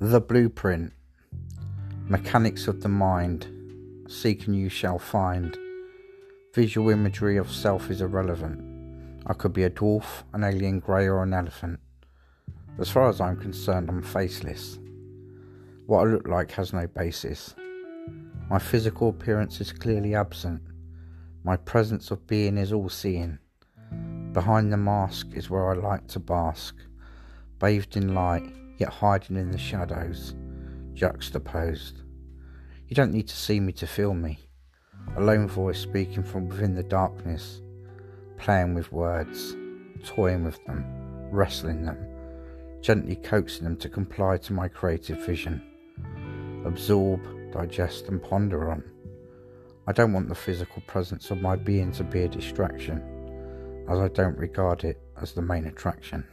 The blueprint. Mechanics of the mind. Seek and you shall find. Visual imagery of self is irrelevant. I could be a dwarf, an alien grey, or an elephant. As far as I'm concerned, I'm faceless. What I look like has no basis. My physical appearance is clearly absent. My presence of being is all seeing. Behind the mask is where I like to bask, bathed in light, yet hiding in the shadows, juxtaposed. You don't need to see me to feel me. A lone voice speaking from within the darkness, playing with words, toying with them, wrestling them, gently coaxing them to comply to my creative vision. Absorb, digest, and ponder on. I don't want the physical presence of my being to be a distraction, as I don't regard it as the main attraction.